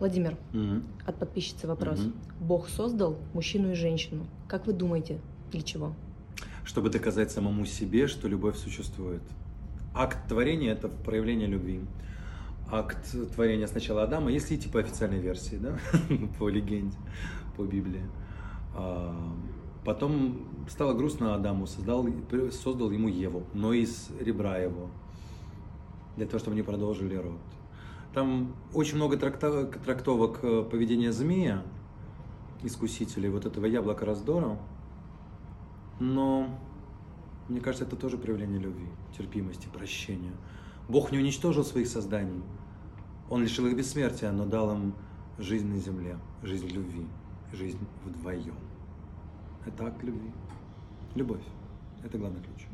Владимир, Мгм. от подписчицы вопрос. Мгм. Бог создал мужчину и женщину. Как вы думаете, для чего? Чтобы доказать самому себе, что любовь существует. Акт творения – это проявление любви. Акт творения сначала Адама, если идти по официальной версии, да, по легенде, по Библии. А, Потом стало грустно Адаму, создал, создал ему Еву, но из ребра его, для того, чтобы они продолжили род. Там очень много тракта- трактовок э, поведения змея, искусителей, вот этого яблока раздора, но мне кажется, это тоже проявление любви, терпимости, прощения. Бог не уничтожил своих созданий, Он лишил их бессмертия, но дал им жизнь на земле, жизнь любви, жизнь вдвоем. Это акт любви. Любовь. Это главный ключ.